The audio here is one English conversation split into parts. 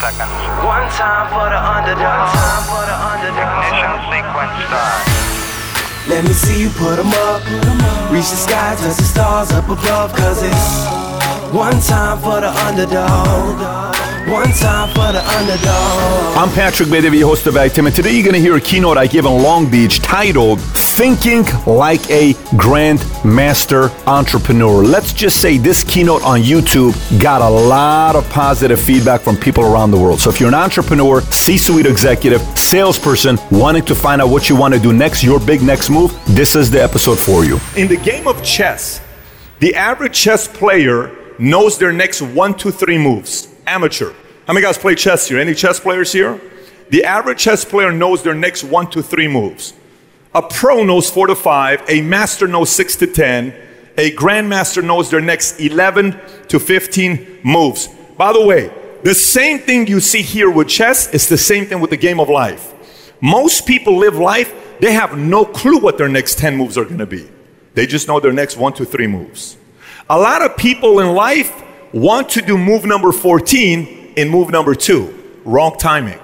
seconds. One time for the underdog. One time for the underdog. Ignition sequence start. Let me see you put 'em up. Reach the sky, touch the stars up above. Cause it's one time for the underdog. One time for the underdog. I'm Patrick Bet-David, host of Active, and today you're going to hear a keynote I gave in Long Beach titled Thinking Like a Grandmaster Entrepreneur. Let's just say this keynote on YouTube got a lot of positive feedback from people around the world. So if you're an entrepreneur, C suite executive, salesperson, wanting to find out what you want to do next, your big next move, this is the episode for you. In the game of chess, the average chess player knows their next one, two, three moves. Amateur. How many guys play chess here? Any chess players here? The average chess player knows their next one, two, three moves. A pro knows four to five, a master knows six to 10, a grandmaster knows their next 11 to 15 moves. By the way, the same thing you see here with chess is the same thing with the game of life. Most people live life, they have no clue what their next 10 moves are gonna be. They just know their next one, two, three moves. A lot of people in life want to do move number 14 in move number two. Wrong timing.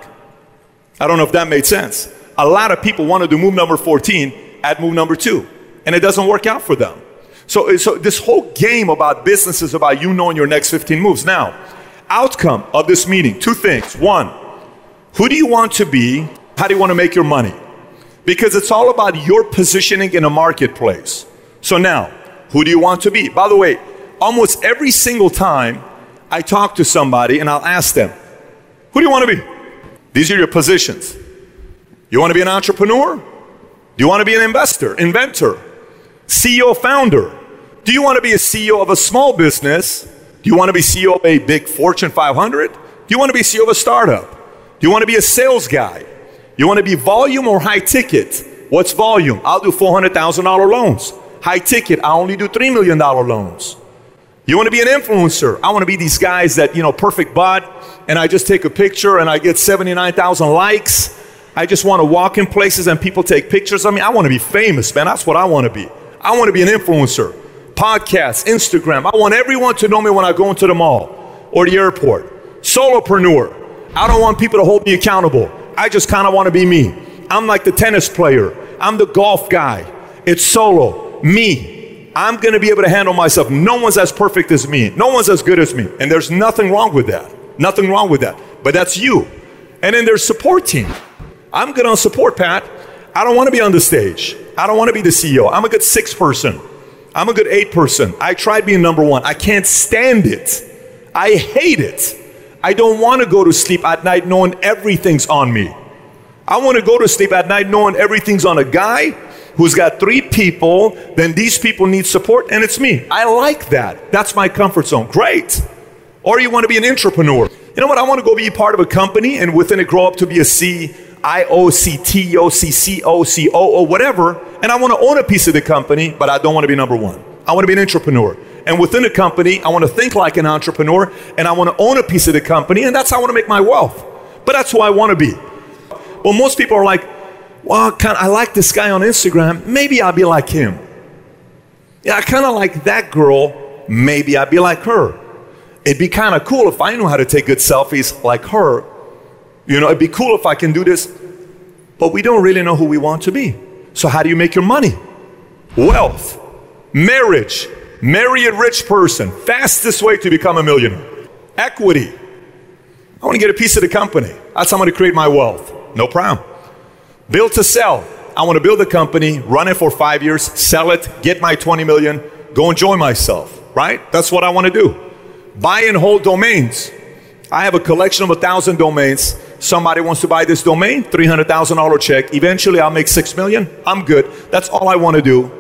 I don't know if that made sense. A lot of people want to do move number 14 at move number two, and it doesn't work out for them. So, so this whole game about business is about you knowing your next 15 moves. Now, outcome of this meeting, two things. One, who do you want to be? How do you want to make your money? Because it's all about your positioning in a marketplace. So now, who do you want to be? By the way, almost every single time I talk to somebody and I'll ask them, Who do you want to be? These are your positions. You want to be an entrepreneur? Do you want to be an investor, inventor, CEO, founder? Do you want to be a CEO of a small business? Do you want to be CEO of a big Fortune 500? Do you want to be CEO of a startup? Do you want to be a sales guy? You want to be volume or high ticket? What's volume? I'll do $400,000 loans. High ticket, I only do $3 million loans. You want to be an influencer? I want to be these guys that, you know, perfect butt, and I just take a picture and I get 79,000 likes. I just want to walk in places and people take pictures of me. I want to be famous, man. That's what I want to be. I want to be an influencer. Podcast, Instagram. I want everyone to know me when I go into the mall or the airport. Solopreneur. I don't want people to hold me accountable. I just kind of want to be me. I'm like the tennis player. I'm the golf guy. It's solo. Me. I'm going to be able to handle myself. No one's as perfect as me. No one's as good as me. And there's nothing wrong with that. Nothing wrong with that. But that's you. And then there's support team. I'm good on support, Pat. I don't want to be on the stage. I don't want to be the CEO. I'm a good six person. I'm a good eight person. I tried being number one. I can't stand it. I hate it. I don't want to go to sleep at night knowing everything's on me. I want to go to sleep at night knowing everything's on a guy who's got three people, then these people need support, and it's me. I like that. That's my comfort zone. Great. Or you want to be an entrepreneur. You know what? I want to go be part of a company and within it grow up to be a C, I O C T O C C O C O O, whatever. And I want to own a piece of the company, but I don't want to be number one. I want to be an entrepreneur. And within a company, I want to think like an entrepreneur and I want to own a piece of the company, and that's how I want to make my wealth. But that's who I want to be. Well, most people are like, well, kind of, I like this guy on Instagram. Maybe I'll be like him. Yeah, I kind of like that girl. Maybe I'll be like her. It'd be kind of cool if I knew how to take good selfies like her. You know, it'd be cool if I can do this. But we don't really know who we want to be. So, how do you make your money? Wealth, marriage, marry a rich person, fastest way to become a millionaire. Equity. I want to get a piece of the company. That's how I'm going to create my wealth. No problem. Build to sell. I want to build a company, run it for five years, sell it, get my 20 million, go enjoy myself, right? That's what I want to do. Buy and hold domains. I have a collection of a thousand domains. Somebody wants to buy this domain, $300,000 check. Eventually I'll make six million. I'm good. That's all I want to do.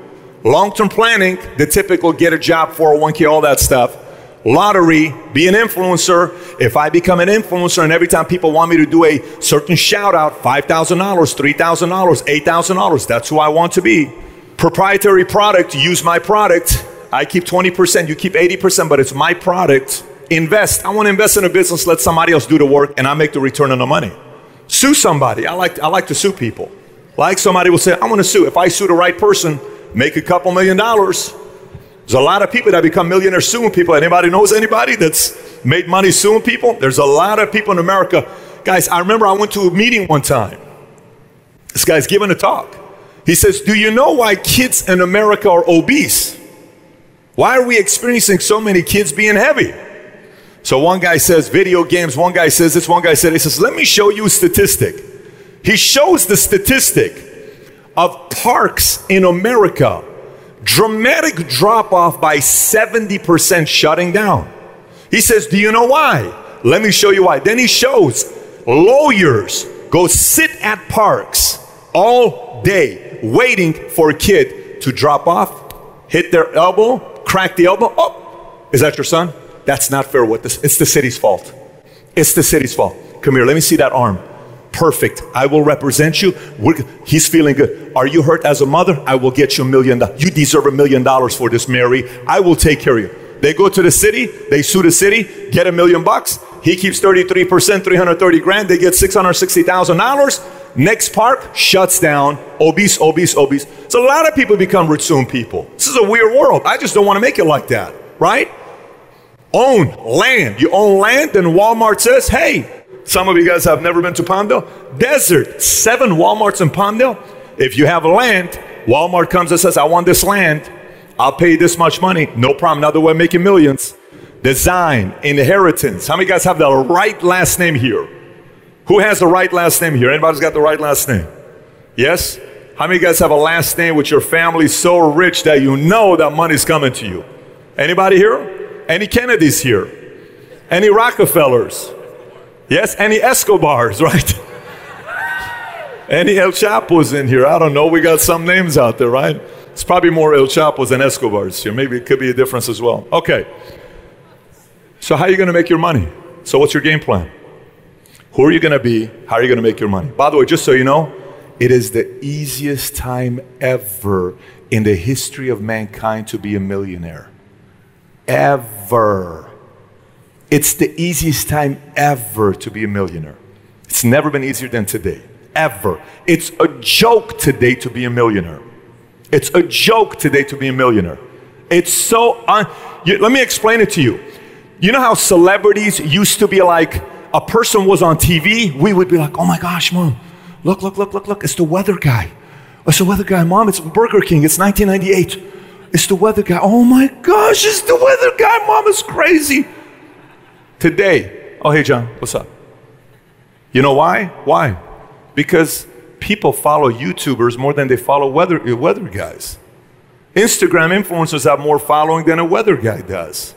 Long term planning, the typical get a job, 401k, all that stuff lottery, be an influencer. If I become an influencer and every time people want me to do a certain shout out, $5,000, $3,000, $8,000, that's who I want to be. Proprietary product, use my product. I keep 20%, you keep 80%, but it's my product. Invest. I want to invest in a business, let somebody else do the work, and I make the return on the money. Sue somebody. I like, I like to sue people. Like somebody will say, I want to sue. If I sue the right person, make a couple million dollars. There's a lot of people that become millionaires soon. People, anybody knows anybody that's made money soon? People, there's a lot of people in America. Guys, I remember I went to a meeting one time. This guy's giving a talk. He says, Do you know why kids in America are obese? Why are we experiencing so many kids being heavy? So one guy says video games, one guy says this, one guy said, he says, let me show you a statistic. He shows the statistic of parks in America. Dramatic drop off by 70% shutting down. He says, Do you know why? Let me show you why. Then he shows lawyers go sit at parks all day waiting for a kid to drop off, hit their elbow, crack the elbow. Oh, is that your son? That's not fair. What this? It's the city's fault. It's the city's fault. Come here. Let me see that arm. Perfect. I will represent you. We're, he's feeling good. Are you hurt as a mother? I will get you a million dollars. You deserve a million dollars for this, Mary. I will take care of you. They go to the city, they sue the city, get a million bucks. He keeps 33%, 330 grand. They get $660,000. Next park shuts down. Obese, obese, obese. So a lot of people become rich soon people. This is a weird world. I just don't want to make it like that, right? Own land. You own land, then Walmart says, hey, some of you guys have never been to Palmdale. Desert, seven Walmarts in Palmdale. If you have land, Walmart comes and says, I want this land. I'll pay this much money. No problem. Another way making millions. Design, inheritance. How many guys have the right last name here? Who has the right last name here? Anybody's got the right last name? Yes? How many guys have a last name with your family so rich that you know that money's coming to you? Anybody here? Any Kennedys here? Any Rockefellers? Yes, any Escobars, right? any El Chapos in here? I don't know. We got some names out there, right? It's probably more El Chapos than Escobars here. Maybe it could be a difference as well. Okay. So, how are you going to make your money? So, what's your game plan? Who are you going to be? How are you going to make your money? By the way, just so you know, it is the easiest time ever in the history of mankind to be a millionaire. Ever. It's the easiest time ever to be a millionaire. It's never been easier than today. Ever. It's a joke today to be a millionaire. It's a joke today to be a millionaire. It's so un- you, let me explain it to you. You know how celebrities used to be like a person was on TV, we would be like, "Oh my gosh, mom. Look, look, look, look, look. It's the weather guy. It's the weather guy. Mom, it's Burger King. It's 1998. It's the weather guy. Oh my gosh, it's the weather guy. Mom is crazy." Today, oh, hey, John, what's up? You know why? Why? Because people follow YouTubers more than they follow weather, weather guys. Instagram influencers have more following than a weather guy does.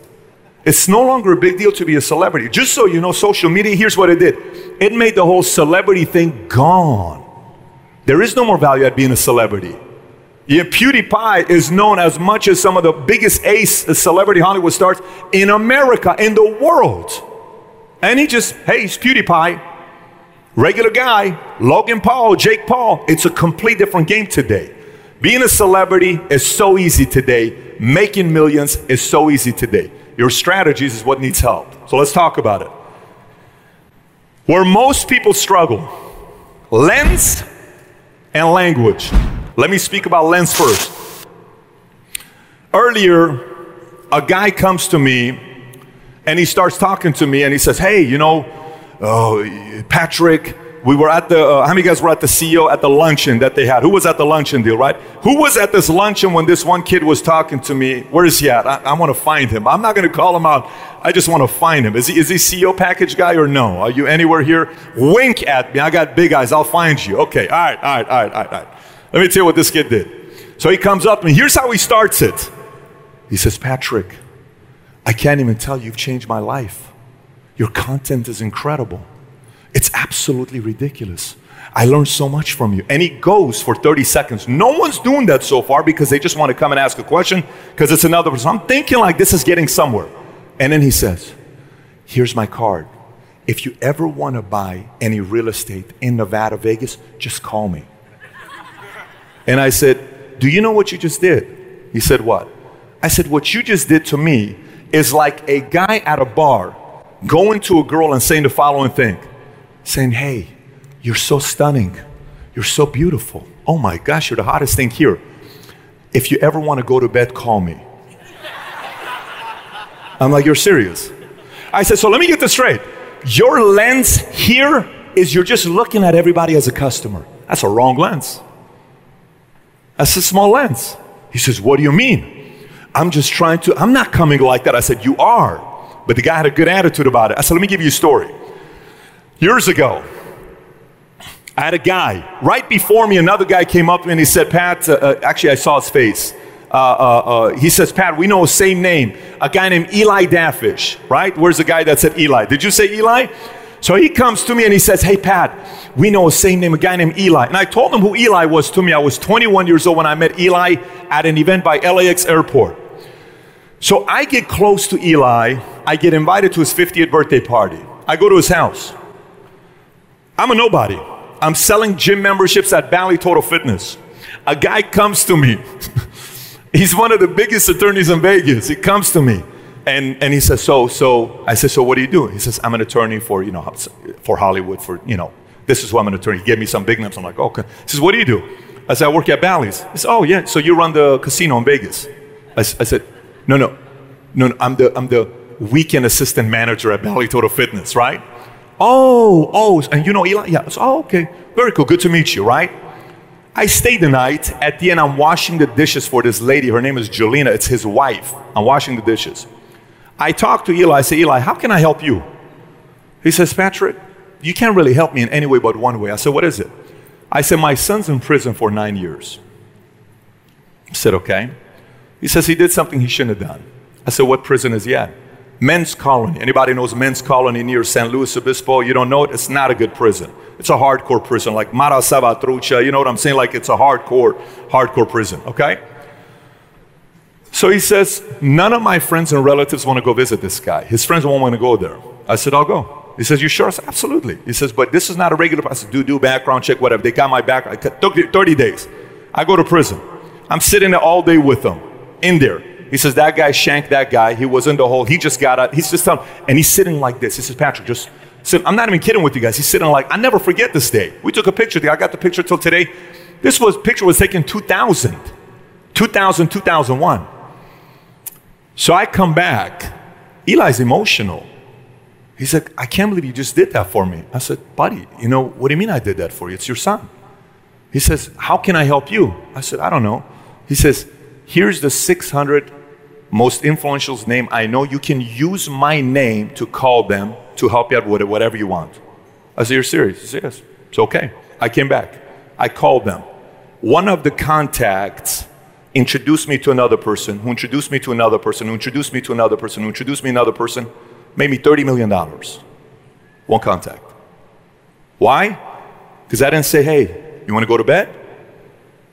It's no longer a big deal to be a celebrity. Just so you know, social media, here's what it did it made the whole celebrity thing gone. There is no more value at being a celebrity. Yeah, PewDiePie is known as much as some of the biggest ace celebrity Hollywood stars in America, in the world. And he just, hey, he's PewDiePie. Regular guy, Logan Paul, Jake Paul. It's a complete different game today. Being a celebrity is so easy today. Making millions is so easy today. Your strategies is what needs help. So let's talk about it. Where most people struggle lens and language. Let me speak about lens first. Earlier, a guy comes to me and he starts talking to me and he says, Hey, you know, uh, Patrick, we were at the, uh, how many guys were at the CEO at the luncheon that they had? Who was at the luncheon deal, right? Who was at this luncheon when this one kid was talking to me? Where is he at? I, I want to find him. I'm not going to call him out. I just want to find him. Is he, is he CEO package guy or no? Are you anywhere here? Wink at me. I got big eyes. I'll find you. Okay. All right. All right. All right. All right. Let me tell you what this kid did. So he comes up and here's how he starts it. He says, Patrick, I can't even tell you, you've changed my life. Your content is incredible. It's absolutely ridiculous. I learned so much from you. And he goes for 30 seconds. No one's doing that so far because they just want to come and ask a question because it's another person. I'm thinking like this is getting somewhere. And then he says, Here's my card. If you ever want to buy any real estate in Nevada, Vegas, just call me. And I said, Do you know what you just did? He said, What? I said, What you just did to me is like a guy at a bar going to a girl and saying the following thing saying, Hey, you're so stunning. You're so beautiful. Oh my gosh, you're the hottest thing here. If you ever want to go to bed, call me. I'm like, You're serious? I said, So let me get this straight. Your lens here is you're just looking at everybody as a customer. That's a wrong lens. That's a small lens. He says, What do you mean? I'm just trying to, I'm not coming like that. I said, You are. But the guy had a good attitude about it. I said, Let me give you a story. Years ago, I had a guy right before me. Another guy came up and he said, Pat, uh, uh, actually, I saw his face. Uh, uh, uh, he says, Pat, we know the same name. A guy named Eli Dafish, right? Where's the guy that said Eli? Did you say Eli? So he comes to me and he says, Hey, Pat, we know the same name, a guy named Eli. And I told him who Eli was to me. I was 21 years old when I met Eli at an event by LAX Airport. So I get close to Eli. I get invited to his 50th birthday party. I go to his house. I'm a nobody. I'm selling gym memberships at Bally Total Fitness. A guy comes to me. He's one of the biggest attorneys in Vegas. He comes to me and, and he says, so, so, I said, so what do you do? He says, I'm an attorney for, you know, for Hollywood, for, you know, this is who I'm an attorney. He gave me some big names. I'm like, okay. He says, what do you do? I said, I work at Bally's. He said, oh, yeah, so you run the casino in Vegas. I, I said, no, no, no, no, I'm the, I'm the weekend assistant manager at Bally Total Fitness, right? Oh, oh, and you know Eli? Yeah. So, oh, okay. Very cool. Good to meet you, right? I stayed the night. At the end, I'm washing the dishes for this lady. Her name is Jelena. It's his wife. I'm washing the dishes. I talked to Eli. I say, Eli, how can I help you? He says, Patrick, you can't really help me in any way but one way. I said, what is it? I said, my son's in prison for nine years. I said, okay. He says he did something he shouldn't have done. I said, what prison is he at? Men's Colony. Anybody knows Men's Colony near San Luis Obispo? You don't know it? It's not a good prison. It's a hardcore prison, like Mara Salvatrucha. You know what I'm saying? Like it's a hardcore, hardcore prison, okay? So he says, none of my friends and relatives want to go visit this guy. His friends won't want to go there. I said, I'll go. He says, you sure? I said, absolutely. He says, but this is not a regular, I said, do, do background check, whatever. They got my background. Took 30 days. I go to prison. I'm sitting there all day with them, in there. He says, that guy shanked that guy. He was in the hole. He just got out. He's just telling, and he's sitting like this. He says, Patrick, just sit. I'm not even kidding with you guys. He's sitting like, I never forget this day. We took a picture. I got the picture till today. This was picture was taken 2000, 2000, 2001. So I come back. Eli's emotional. He's like, I can't believe you just did that for me. I said, buddy, you know, what do you mean I did that for you? It's your son. He says, how can I help you? I said, I don't know. He says, here's the 600 most influential name I know. You can use my name to call them to help you out with whatever you want. I said, You're serious? He said, Yes. It's okay. I came back. I called them. One of the contacts introduced me to another person, who introduced me to another person, who introduced me to another person, who introduced me to another person, made me $30 million. One contact. Why? Because I didn't say, Hey, you want to go to bed?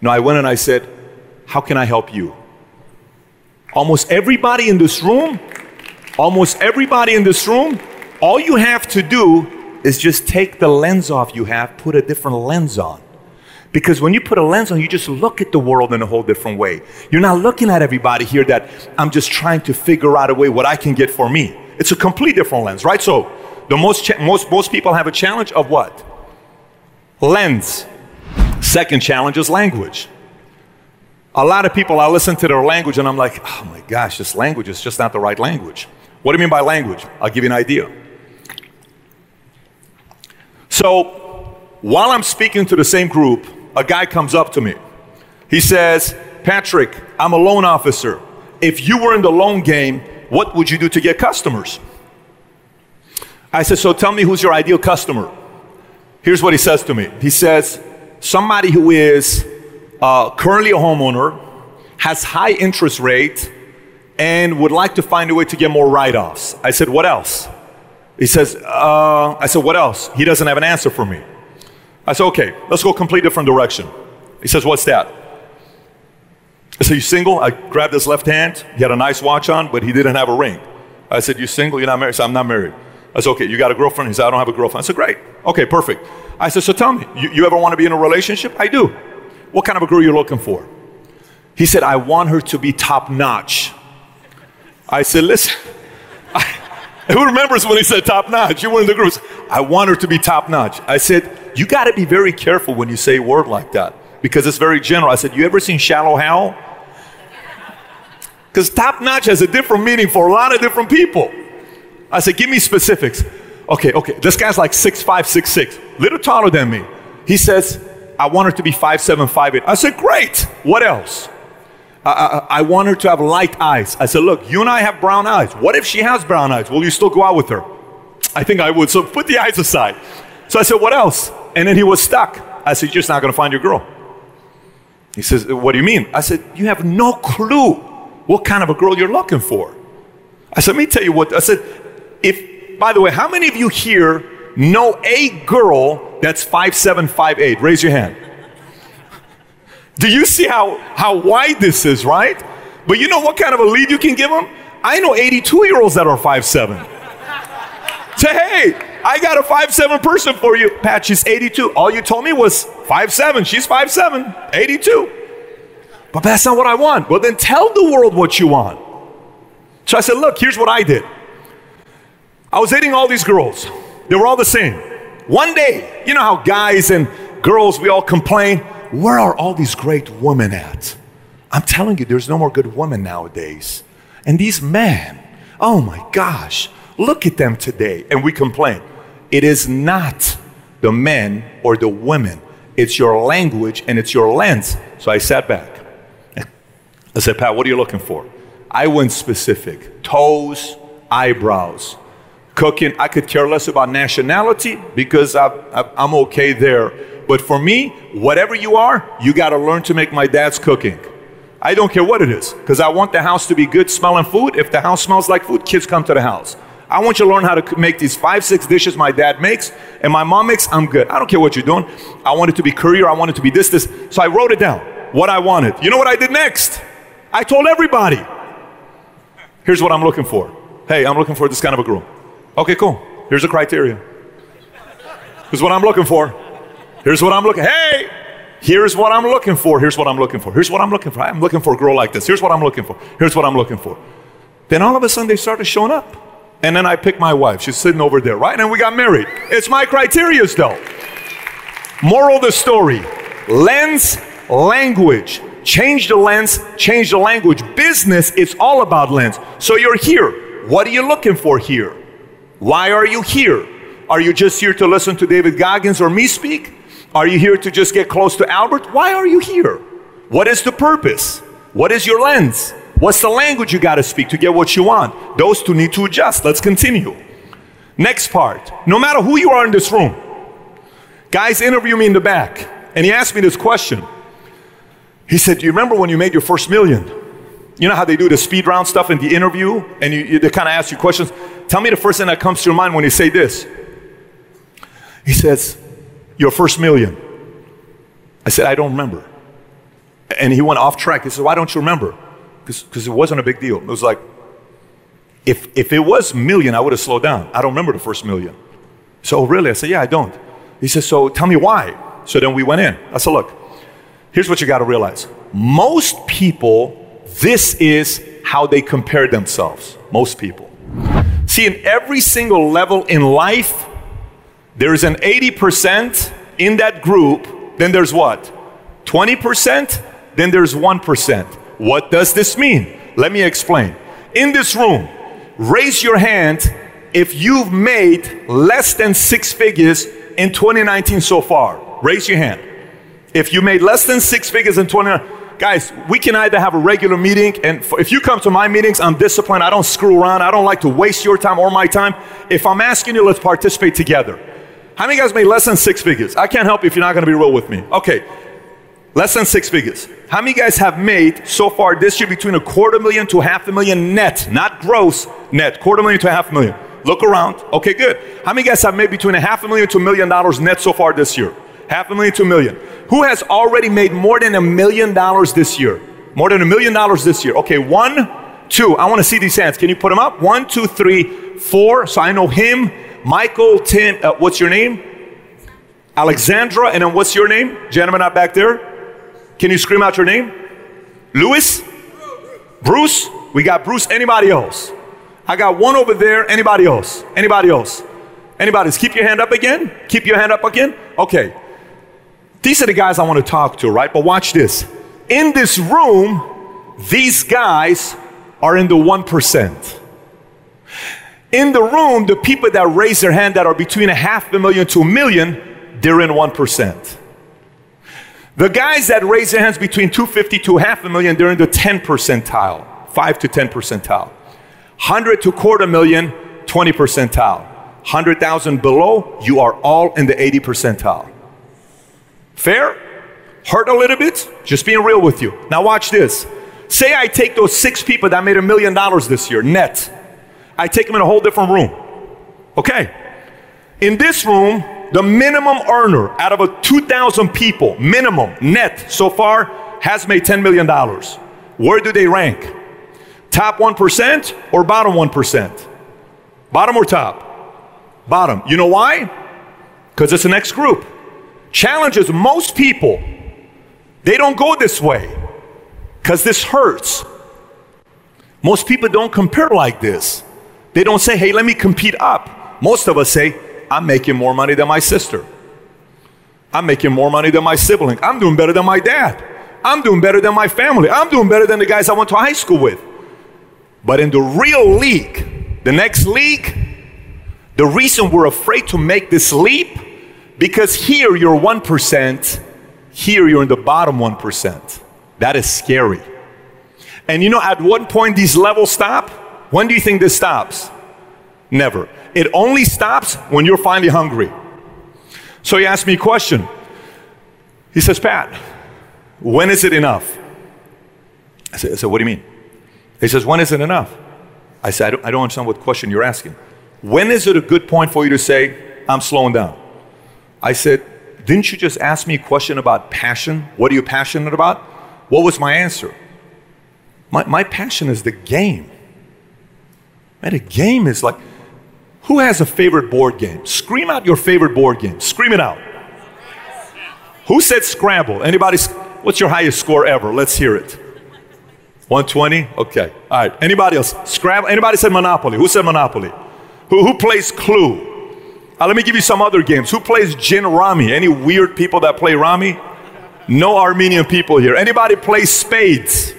No, I went and I said, How can I help you? Almost everybody in this room, almost everybody in this room, all you have to do is just take the lens off you have, put a different lens on. Because when you put a lens on, you just look at the world in a whole different way. You're not looking at everybody here that I'm just trying to figure out a way what I can get for me. It's a complete different lens, right? So, the most cha- most most people have a challenge of what? Lens. Second challenge is language. A lot of people, I listen to their language and I'm like, oh my gosh, this language is just not the right language. What do you mean by language? I'll give you an idea. So, while I'm speaking to the same group, a guy comes up to me. He says, Patrick, I'm a loan officer. If you were in the loan game, what would you do to get customers? I said, So tell me who's your ideal customer. Here's what he says to me He says, Somebody who is uh, currently a homeowner, has high interest rate, and would like to find a way to get more write-offs. I said, what else? He says, uh, I said, what else? He doesn't have an answer for me. I said, okay, let's go a complete different direction. He says, what's that? I said, you single? I grabbed his left hand. He had a nice watch on, but he didn't have a ring. I said, you single? You're not married? He said, I'm not married. I said, okay, you got a girlfriend? He said, I don't have a girlfriend. I said, great. Okay, perfect. I said, so tell me, you, you ever want to be in a relationship? I do. What kind of a girl you're looking for? He said, I want her to be top notch. I said, listen, I, who remembers when he said top notch? You were in the groups. I want her to be top notch. I said, you got to be very careful when you say a word like that because it's very general. I said, you ever seen Shallow Hal? Because top notch has a different meaning for a lot of different people. I said, give me specifics. Okay, okay. This guy's like six five, six six, little taller than me. He says, I want her to be five seven, five eight. I said, great. What else? I, I, want her to have light eyes. I said, look, you and I have brown eyes. What if she has brown eyes? Will you still go out with her? I think I would. So put the eyes aside. So I said, what else? And then he was stuck. I said, you're just not going to find your girl. He says, what do you mean? I said, you have no clue what kind of a girl you're looking for. I said, let me tell you what. I said, if, by the way, how many of you here know a girl that's five seven, five eight? Raise your hand. Do you see how, how wide this is, right? But you know what kind of a lead you can give them? I know 82 year olds that are five seven. Say, hey, I got a five seven person for you. Pat, she's 82. All you told me was five seven. She's five seven, 82. But that's not what I want. Well, then tell the world what you want. So I said, look, here's what I did. I was dating all these girls. They were all the same. One day, you know how guys and girls, we all complain, where are all these great women at? I'm telling you, there's no more good women nowadays. And these men, oh my gosh, look at them today. And we complain. It is not the men or the women, it's your language and it's your lens. So I sat back. I said, Pat, what are you looking for? I went specific toes, eyebrows, cooking. I could care less about nationality because I, am okay there. But for me, whatever you are, you got to learn to make my dad's cooking. I don't care what it is because I want the house to be good smelling food. If the house smells like food, kids come to the house. I want you to learn how to make these five, six dishes my dad makes and my mom makes. I'm good. I don't care what you're doing. I want it to be career. I want it to be this, this. So I wrote it down, what I wanted. You know what I did next? I told everybody. Here's what I'm looking for. Hey, I'm looking for this kind of a girl. Okay, cool. Here's the criteria. Here's what I'm looking for. Here's what I'm looking. Hey, here's what I'm looking for. Here's what I'm looking for. Here's what I'm looking for. I'm looking for a girl like this. Here's what I'm looking for. Here's what I'm looking for. Then all of a sudden they started showing up. And then I picked my wife. She's sitting over there, right? And we got married. It's my criteria still. Moral of the story lens, language. Change the lens, change the language. Business, it's all about lens. So you're here. What are you looking for here? Why are you here? Are you just here to listen to David Goggins or me speak? Are you here to just get close to Albert? Why are you here? What is the purpose? What is your lens? What's the language you got to speak to get what you want? Those two need to adjust. Let's continue. Next part. No matter who you are in this room, guys interview me in the back, and he asked me this question. He said, Do you remember when you made your first million? You know how they do the speed round stuff in the interview, and you, you, they kind of ask you questions? Tell me the first thing that comes to your mind when you say this. He says, Your first million. I said, I don't remember. And he went off track. He said, Why don't you remember? because it wasn't a big deal. It was like, if, if it was million, I would have slowed down. I don't remember the first million. So, oh, really? I said, yeah, I don't. He said, so tell me why. So then we went in. I said, look, here's what you got to realize. Most people, this is how they compare themselves. Most people. See, in every single level in life, there's an 80% in that group, then there's what? 20%, then there's 1%. What does this mean? Let me explain. In this room, raise your hand if you've made less than six figures in 2019 so far. Raise your hand. If you made less than six figures in 2019, guys, we can either have a regular meeting, and if you come to my meetings, I'm disciplined. I don't screw around. I don't like to waste your time or my time. If I'm asking you, let's participate together. How many guys made less than six figures? I can't help you if you're not going to be real with me. Okay, Less than six figures. How many guys have made so far this year between a quarter million to half a million net, not gross, net, quarter million to half a million? Look around. Okay, good. How many guys have made between a half a million to a million dollars net so far this year? Half a million to a million. Who has already made more than a million dollars this year? More than a million dollars this year. Okay, one, two. I want to see these hands. Can you put them up? One, two, three, four. So I know him, Michael, Tim. Uh, what's your name? Alexandra. And then what's your name? Gentleman up back there. Can you scream out your name? Lewis? Bruce? We got Bruce. Anybody else? I got one over there. Anybody else? Anybody else? Anybody? Keep your hand up again. Keep your hand up again. Okay. These are the guys I want to talk to, right? But watch this. In this room, these guys are in the 1%. In the room, the people that raise their hand that are between a half a million to a million, they're in 1%. The guys that raise their hands between 250 to half a million, they're in the 10 percentile, 5 to 10 percentile. 100 to quarter million, 20 percentile. 100,000 below, you are all in the 80 percentile. Fair? Hurt a little bit? Just being real with you. Now, watch this. Say I take those six people that made a million dollars this year, net. I take them in a whole different room. Okay. In this room, the minimum earner out of a 2,000 people, minimum net so far, has made $10 million. Where do they rank? Top 1% or bottom 1%? Bottom or top? Bottom. You know why? Because it's the next group. Challenges most people, they don't go this way because this hurts. Most people don't compare like this. They don't say, hey, let me compete up. Most of us say, I'm making more money than my sister. I'm making more money than my sibling. I'm doing better than my dad. I'm doing better than my family. I'm doing better than the guys I went to high school with. But in the real league, the next league, the reason we're afraid to make this leap, because here you're 1%, here you're in the bottom 1%. That is scary. And you know, at one point these levels stop? When do you think this stops? Never. It only stops when you're finally hungry. So he asked me a question. He says, Pat, when is it enough? I said, I said, What do you mean? He says, When is it enough? I said, I don't, I don't understand what question you're asking. When is it a good point for you to say, I'm slowing down? I said, Didn't you just ask me a question about passion? What are you passionate about? What was my answer? My, my passion is the game. Man, a game is like, who has a favorite board game? Scream out your favorite board game. Scream it out. Who said Scrabble? Anybody? What's your highest score ever? Let's hear it. 120? Okay. All right. Anybody else? Scrabble? Anybody said Monopoly? Who said Monopoly? Who, who plays Clue? Uh, let me give you some other games. Who plays Gin Rummy? Any weird people that play Rummy? No Armenian people here. Anybody plays spades?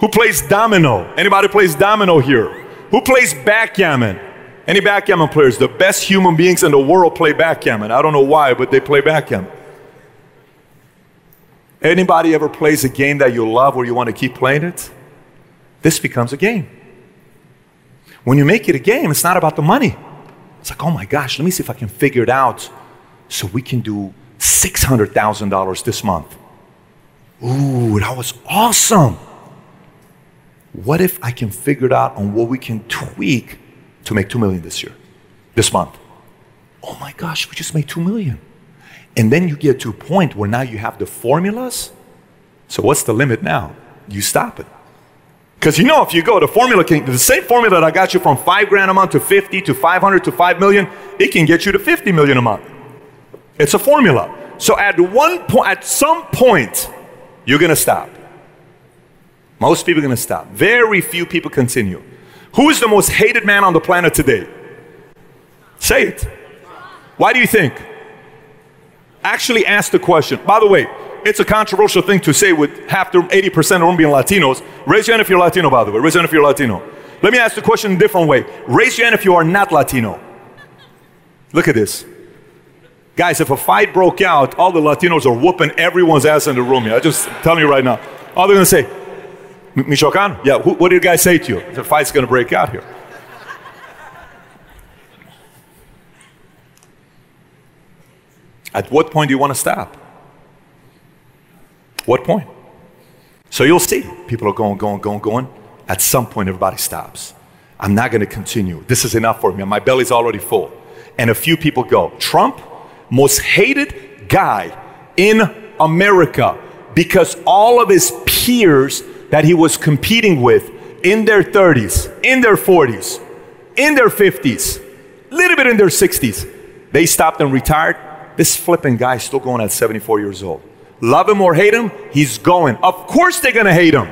Who plays domino? Anybody plays domino here? Who plays backgammon? Any backgammon players, the best human beings in the world play backgammon. I don't know why, but they play backgammon. Anybody ever plays a game that you love where you want to keep playing it? This becomes a game. When you make it a game, it's not about the money. It's like, oh my gosh, let me see if I can figure it out so we can do $600,000 this month. Ooh, that was awesome. What if I can figure it out on what we can tweak to make 2 million this year, this month. Oh my gosh, we just made 2 million. And then you get to a point where now you have the formulas. So what's the limit now? You stop it. Because you know, if you go, the formula can, the same formula that I got you from five grand a month to 50 to 500 to 5 million, it can get you to 50 million a month. It's a formula. So at one point, at some point, you're going to stop. Most people are going to stop. Very few people continue. Who is the most hated man on the planet today? Say it. Why do you think? Actually ask the question. By the way, it's a controversial thing to say with half the 80% of them being Latinos. Raise your hand if you're Latino, by the way. Raise your hand if you're Latino. Let me ask the question a different way. Raise your hand if you are not Latino. Look at this. Guys, if a fight broke out, all the Latinos are whooping everyone's ass in the room here. I just tell you right now. All they're gonna say, Michoacan? Yeah, who, what did the guy say to you? The fight's going to break out here. At what point do you want to stop? What point? So you'll see people are going, going, going, going. At some point, everybody stops. I'm not going to continue. This is enough for me. My belly's already full. And a few people go. Trump, most hated guy in America because all of his peers that he was competing with in their 30s, in their 40s, in their 50s, a little bit in their 60s, they stopped and retired. This flipping guy is still going at 74 years old. Love him or hate him, he's going. Of course they're gonna hate him.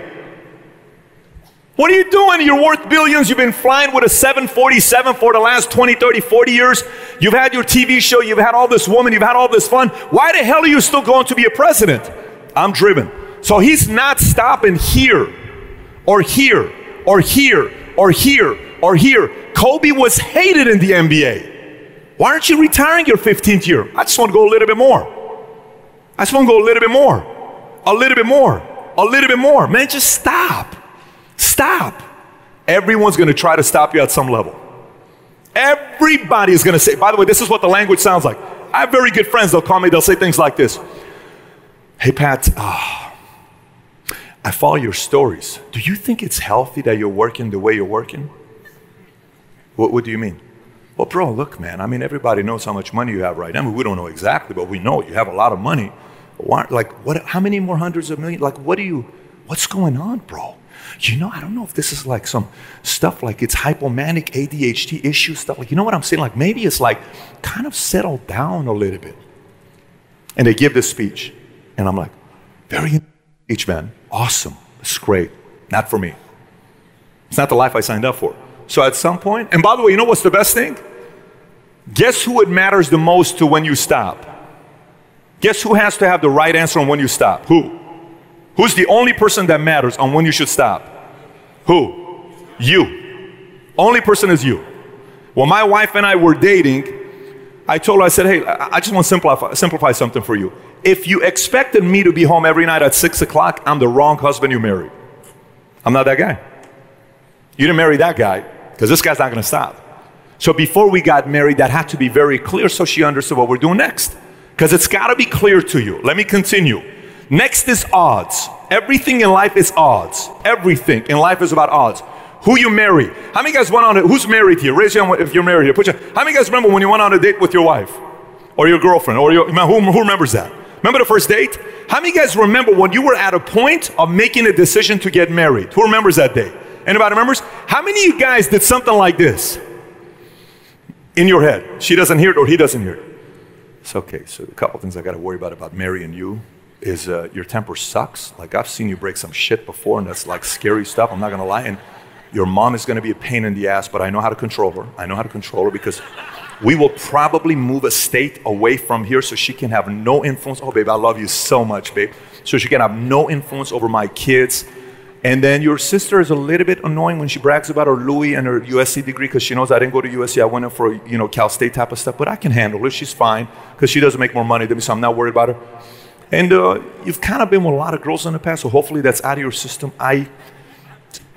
What are you doing? You're worth billions. You've been flying with a 747 for the last 20, 30, 40 years. You've had your TV show. You've had all this woman. You've had all this fun. Why the hell are you still going to be a president? I'm driven. So he's not stopping here or here or here or here or here. Kobe was hated in the NBA. Why aren't you retiring your 15th year? I just want to go a little bit more. I just want to go a little bit more. A little bit more. A little bit more. Man, just stop. Stop. Everyone's going to try to stop you at some level. Everybody is going to say, by the way, this is what the language sounds like. I have very good friends, they'll call me, they'll say things like this Hey, Pat, oh, I follow your stories. Do you think it's healthy that you're working the way you're working? What, what do you mean? Well, bro, look, man, I mean, everybody knows how much money you have right now. I mean, we don't know exactly, but we know you have a lot of money. Why, like, what, how many more hundreds of millions? Like, what do you, what's going on, bro? You know, I don't know if this is like some stuff like it's hypomanic ADHD issue stuff. Like, you know what I'm saying? Like, maybe it's like kind of settle down a little bit. And they give this speech. And I'm like, very speech, man. Awesome. It's great. Not for me. It's not the life I signed up for. So at some point, and by the way, you know what's the best thing? Guess who it matters the most to when you stop? Guess who has to have the right answer on when you stop? Who? Who's the only person that matters on when you should stop? Who? You. Only person is you. When my wife and I were dating, I told her, I said, hey, I just want to simplify, simplify something for you. If you expected me to be home every night at six o'clock, I'm the wrong husband you married. I'm not that guy. You didn't marry that guy because this guy's not going to stop. So before we got married, that had to be very clear so she understood what we're doing next. Because it's got to be clear to you. Let me continue. Next is odds. Everything in life is odds. Everything in life is about odds. Who you marry. How many guys went on a, who's married here? Raise your hand if you're married here. Put your, how many guys remember when you went on a date with your wife? Or your girlfriend? Or your, who, who remembers that? Remember the first date? How many guys remember when you were at a point of making a decision to get married? Who remembers that day? Anybody remembers? How many of you guys did something like this? In your head. She doesn't hear it or he doesn't hear it. It's okay. So a couple things I got to worry about about marrying you is uh, your temper sucks. Like I've seen you break some shit before, and that's like scary stuff. I'm not gonna lie. And your mom is gonna be a pain in the ass, but I know how to control her. I know how to control her because we will probably move a state away from here so she can have no influence. Oh, babe, I love you so much, babe. So she can have no influence over my kids. And then your sister is a little bit annoying when she brags about her Louis and her USC degree because she knows I didn't go to USC. I went in for you know Cal State type of stuff, but I can handle her. She's fine because she doesn't make more money than me, so I'm not worried about her. And uh, you've kind of been with a lot of girls in the past, so hopefully that's out of your system. I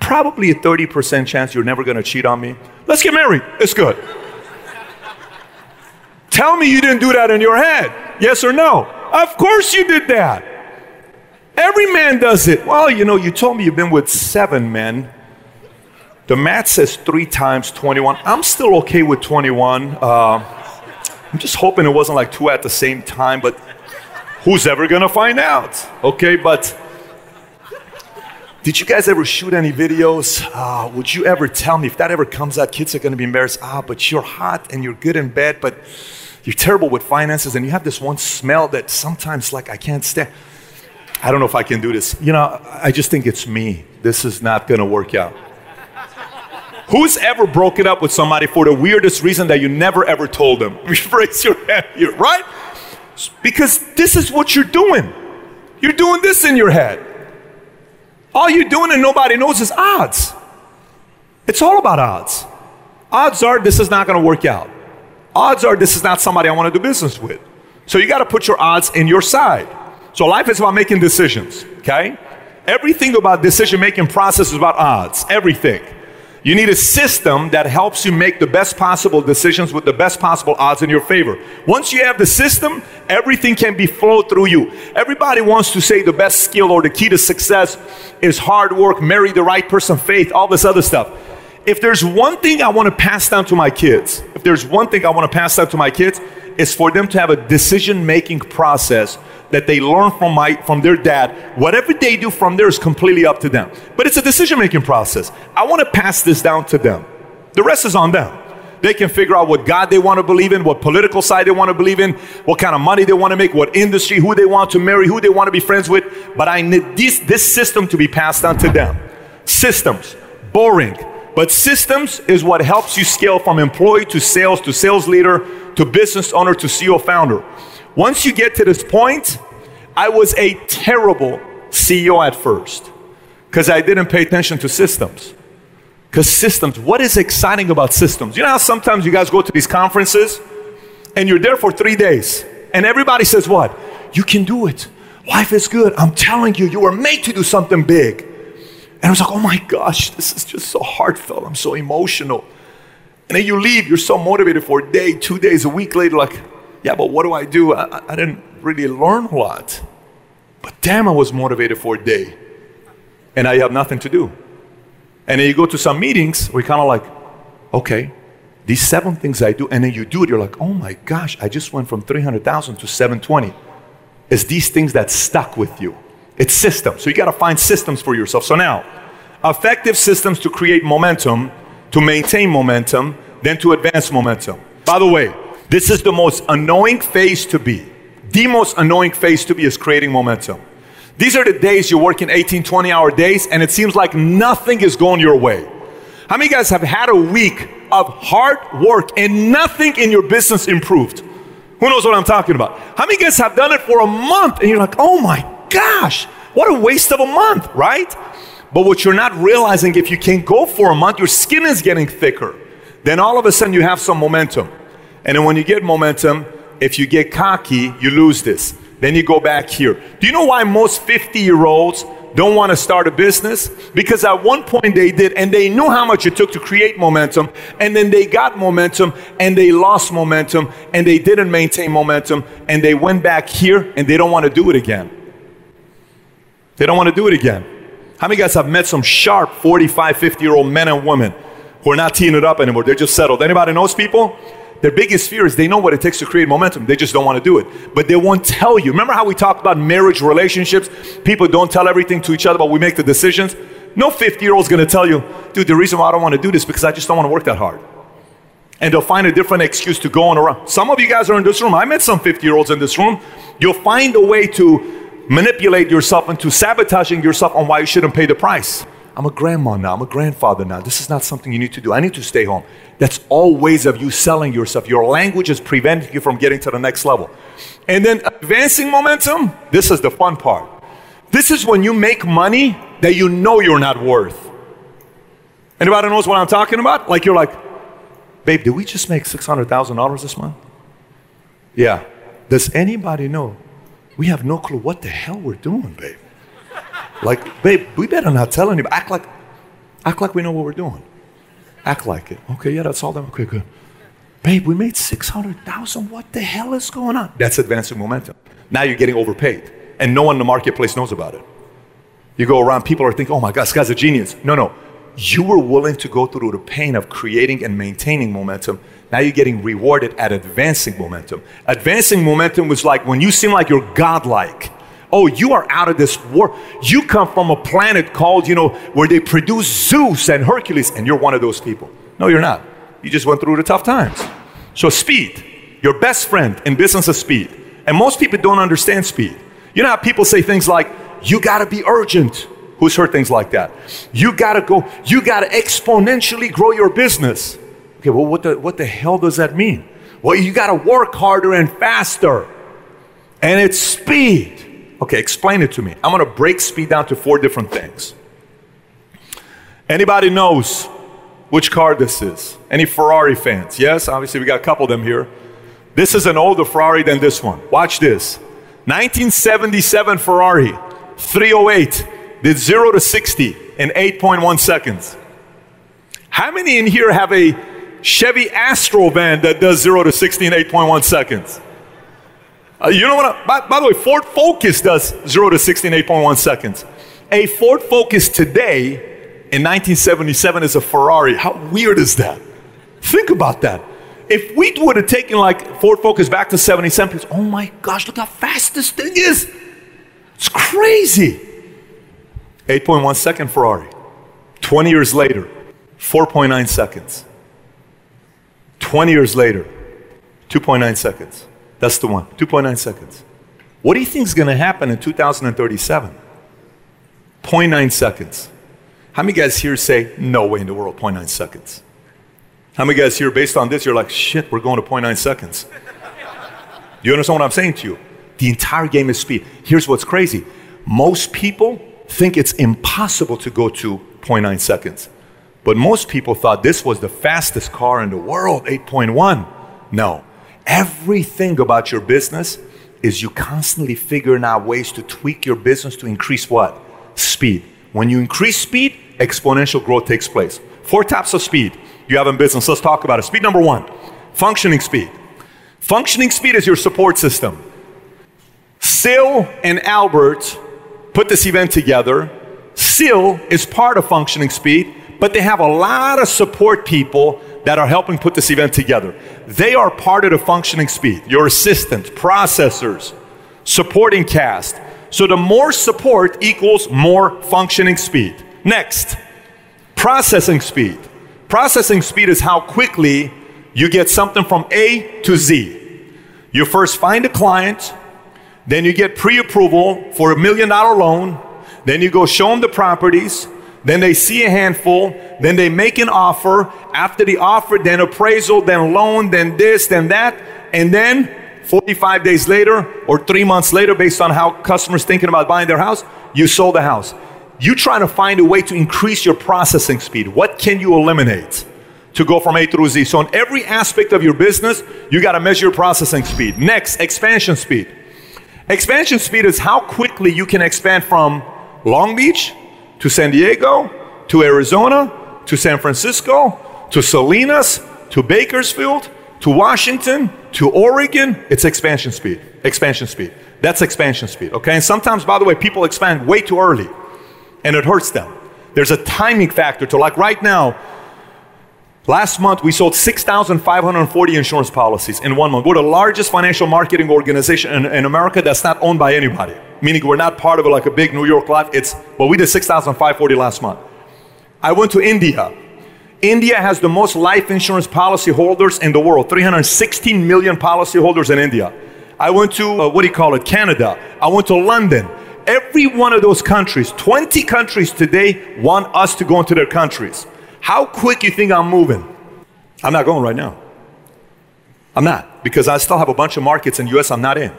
probably a 30% chance you're never going to cheat on me. Let's get married. It's good. Tell me you didn't do that in your head. Yes or no? Of course you did that. Every man does it. Well, you know, you told me you've been with seven men. The math says three times 21. I'm still okay with 21. Uh, I'm just hoping it wasn't like two at the same time, but Who's ever gonna find out? Okay, but did you guys ever shoot any videos? Uh, would you ever tell me if that ever comes out, kids are gonna be embarrassed? Ah, but you're hot and you're good in bed, but you're terrible with finances and you have this one smell that sometimes like I can't stand. I don't know if I can do this. You know, I just think it's me. This is not gonna work out. Who's ever broken up with somebody for the weirdest reason that you never ever told them? Raise your hand here, right? Because this is what you're doing. You're doing this in your head. All you're doing and nobody knows is odds. It's all about odds. Odds are this is not going to work out. Odds are this is not somebody I want to do business with. So you got to put your odds in your side. So life is about making decisions, okay? Everything about decision making process is about odds. Everything. You need a system that helps you make the best possible decisions with the best possible odds in your favor. Once you have the system, everything can be flowed through you. Everybody wants to say the best skill or the key to success is hard work, marry the right person, faith, all this other stuff. If there's one thing I want to pass down to my kids, if there's one thing I want to pass down to my kids, is for them to have a decision making process that they learn from my from their dad. Whatever they do from there is completely up to them. But it's a decision making process. I want to pass this down to them. The rest is on them. They can figure out what God they want to believe in, what political side they want to believe in, what kind of money they want to make, what industry, who they want to marry, who they want to be friends with. But I need this, this system to be passed on to them. Systems, boring. But systems is what helps you scale from employee to sales to sales leader to business owner to CEO founder. Once you get to this point, I was a terrible CEO at first because I didn't pay attention to systems. Because systems, what is exciting about systems? You know how sometimes you guys go to these conferences and you're there for three days and everybody says, What? You can do it. Life is good. I'm telling you, you were made to do something big. And I was like, Oh my gosh, this is just so heartfelt. I'm so emotional. And then you leave, you're so motivated for a day, two days, a week later, like, Yeah, but what do I do? I, I didn't really learn a lot. But damn, I was motivated for a day. And I have nothing to do. And then you go to some meetings you're kind of like, okay, these seven things I do, and then you do it, you're like, oh my gosh, I just went from 300,000 to 720. It's these things that stuck with you. It's systems. So you got to find systems for yourself. So now, effective systems to create momentum, to maintain momentum, then to advance momentum. By the way, this is the most annoying phase to be. The most annoying phase to be is creating momentum. These are the days you're working 18, 20 hour days and it seems like nothing is going your way. How many guys have had a week of hard work and nothing in your business improved? Who knows what I'm talking about? How many guys have done it for a month and you're like, oh my gosh, what a waste of a month, right? But what you're not realizing, if you can't go for a month, your skin is getting thicker. Then all of a sudden you have some momentum. And then when you get momentum, if you get cocky, you lose this. Then you go back here. Do you know why most 50 year olds don't want to start a business? Because at one point they did, and they knew how much it took to create momentum, and then they got momentum, and they lost momentum, and they didn't maintain momentum, and they went back here, and they don't want to do it again. They don't want to do it again. How many guys have met some sharp 45, 50 year old men and women who are not teeing it up anymore? They're just settled. Anybody knows people? Their biggest fear is they know what it takes to create momentum. They just don't want to do it. But they won't tell you. Remember how we talked about marriage relationships? People don't tell everything to each other, but we make the decisions. No 50 year old's going to tell you, dude, the reason why I don't want to do this because I just don't want to work that hard. And they'll find a different excuse to go on around. Some of you guys are in this room. I met some 50 year olds in this room. You'll find a way to manipulate yourself into sabotaging yourself on why you shouldn't pay the price. I'm a grandma now. I'm a grandfather now. This is not something you need to do. I need to stay home. That's all ways of you selling yourself. Your language is preventing you from getting to the next level. And then advancing momentum, this is the fun part. This is when you make money that you know you're not worth. Anybody knows what I'm talking about? Like you're like, babe, did we just make $600,000 this month? Yeah. Does anybody know? We have no clue what the hell we're doing, babe. Like, babe, we better not tell anybody. Act like, act like we know what we're doing. Act like it. Okay, yeah, that's all them. Okay, good. Babe, we made 600,000. What the hell is going on? That's advancing momentum. Now you're getting overpaid. And no one in the marketplace knows about it. You go around, people are thinking, oh my God, this guy's a genius. No, no. You were willing to go through the pain of creating and maintaining momentum. Now you're getting rewarded at advancing momentum. Advancing momentum was like when you seem like you're godlike Oh, you are out of this world. You come from a planet called, you know, where they produce Zeus and Hercules, and you're one of those people. No, you're not. You just went through the tough times. So, speed, your best friend in business is speed. And most people don't understand speed. You know how people say things like, you gotta be urgent. Who's heard things like that? You gotta go, you gotta exponentially grow your business. Okay, well, what the, what the hell does that mean? Well, you gotta work harder and faster. And it's speed. Okay, explain it to me. I'm going to break speed down to four different things. Anybody knows which car this is? Any Ferrari fans? Yes, obviously we got a couple of them here. This is an older Ferrari than this one. Watch this. 1977 Ferrari 308 did 0 to 60 in 8.1 seconds. How many in here have a Chevy Astro van that does 0 to 60 in 8.1 seconds? Uh, you know what? I, by, by, the way, Ford Focus does 0 to 60 in 8.1 seconds. A Ford Focus today in 1977 is a Ferrari. How weird is that? Think about that. If we would have taken like Ford Focus back to 77, oh my gosh, look how fast this thing is. It's crazy. 8.1 second Ferrari. 20 years later, 4.9 seconds. 20 years later, 2.9 seconds. That's the one. 2.9 seconds. What do you think is going to happen in 2037? 0.9 seconds. How many guys here say, no way in the world, 0.9 seconds? How many guys here, based on this, you're like, shit, we're going to 0.9 seconds? Do you understand what I'm saying to you? The entire game is speed. Here's what's crazy most people think it's impossible to go to 0.9 seconds. But most people thought this was the fastest car in the world, 8.1. No. Everything about your business is you constantly figuring out ways to tweak your business to increase what? Speed. When you increase speed, exponential growth takes place. Four types of speed you have in business. Let's talk about it. Speed number one functioning speed. Functioning speed is your support system. Sil and Albert put this event together. Sil is part of functioning speed, but they have a lot of support people that are helping put this event together. They are part of the functioning speed, your assistants, processors, supporting cast. So the more support equals more functioning speed. Next, processing speed. Processing speed is how quickly you get something from A to Z. You first find a client, then you get pre approval for a million dollar loan, then you go show them the properties, then they see a handful, then they make an offer. After the offer, then appraisal, then loan, then this, then that, and then 45 days later or three months later, based on how customers thinking about buying their house, you sold the house. You trying to find a way to increase your processing speed. What can you eliminate to go from A through Z? So in every aspect of your business, you got to measure your processing speed. Next, expansion speed. Expansion speed is how quickly you can expand from Long Beach to San Diego, to Arizona, to San Francisco, to Salinas, to Bakersfield, to Washington, to Oregon. It's expansion speed. Expansion speed. That's expansion speed, okay? And sometimes, by the way, people expand way too early and it hurts them. There's a timing factor to like right now. Last month, we sold 6,540 insurance policies in one month. We're the largest financial marketing organization in, in America that's not owned by anybody meaning we're not part of it like a big New York Life. It's, well, we did 6,540 last month. I went to India. India has the most life insurance policy holders in the world 316 million policy holders in India. I went to, uh, what do you call it, Canada. I went to London. Every one of those countries, 20 countries today, want us to go into their countries. How quick you think I'm moving? I'm not going right now. I'm not, because I still have a bunch of markets in US I'm not in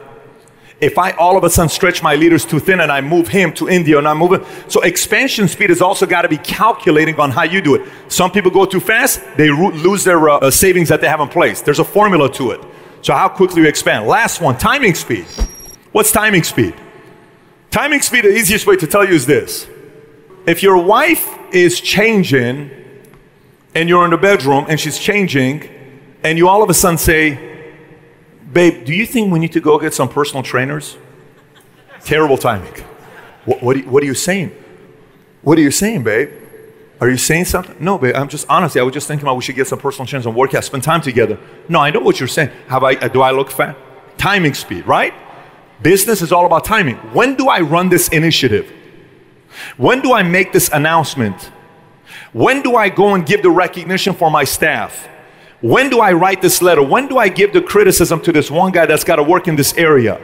if I all of a sudden stretch my leaders too thin and I move him to India and I move it. So expansion speed has also got to be calculating on how you do it. Some people go too fast, they lose their uh, uh, savings that they have in place. There's a formula to it. So how quickly you expand. Last one, timing speed. What's timing speed? Timing speed, the easiest way to tell you is this. If your wife is changing and you're in the bedroom and she's changing and you all of a sudden say, Babe, do you think we need to go get some personal trainers? Terrible timing. What, what, what, are you, saying? What are you saying, babe? Are you saying something? No, babe. I'm just honestly, I was just thinking about we should get some personal trainers and work out, spend time together. No, I know what you're saying. Have I? Do I look fat? Timing speed, right? Business is all about timing. When do I run this initiative? When do I make this announcement? When do I go and give the recognition for my staff? When do I write this letter? When do I give the criticism to this one guy that's got to work in this area?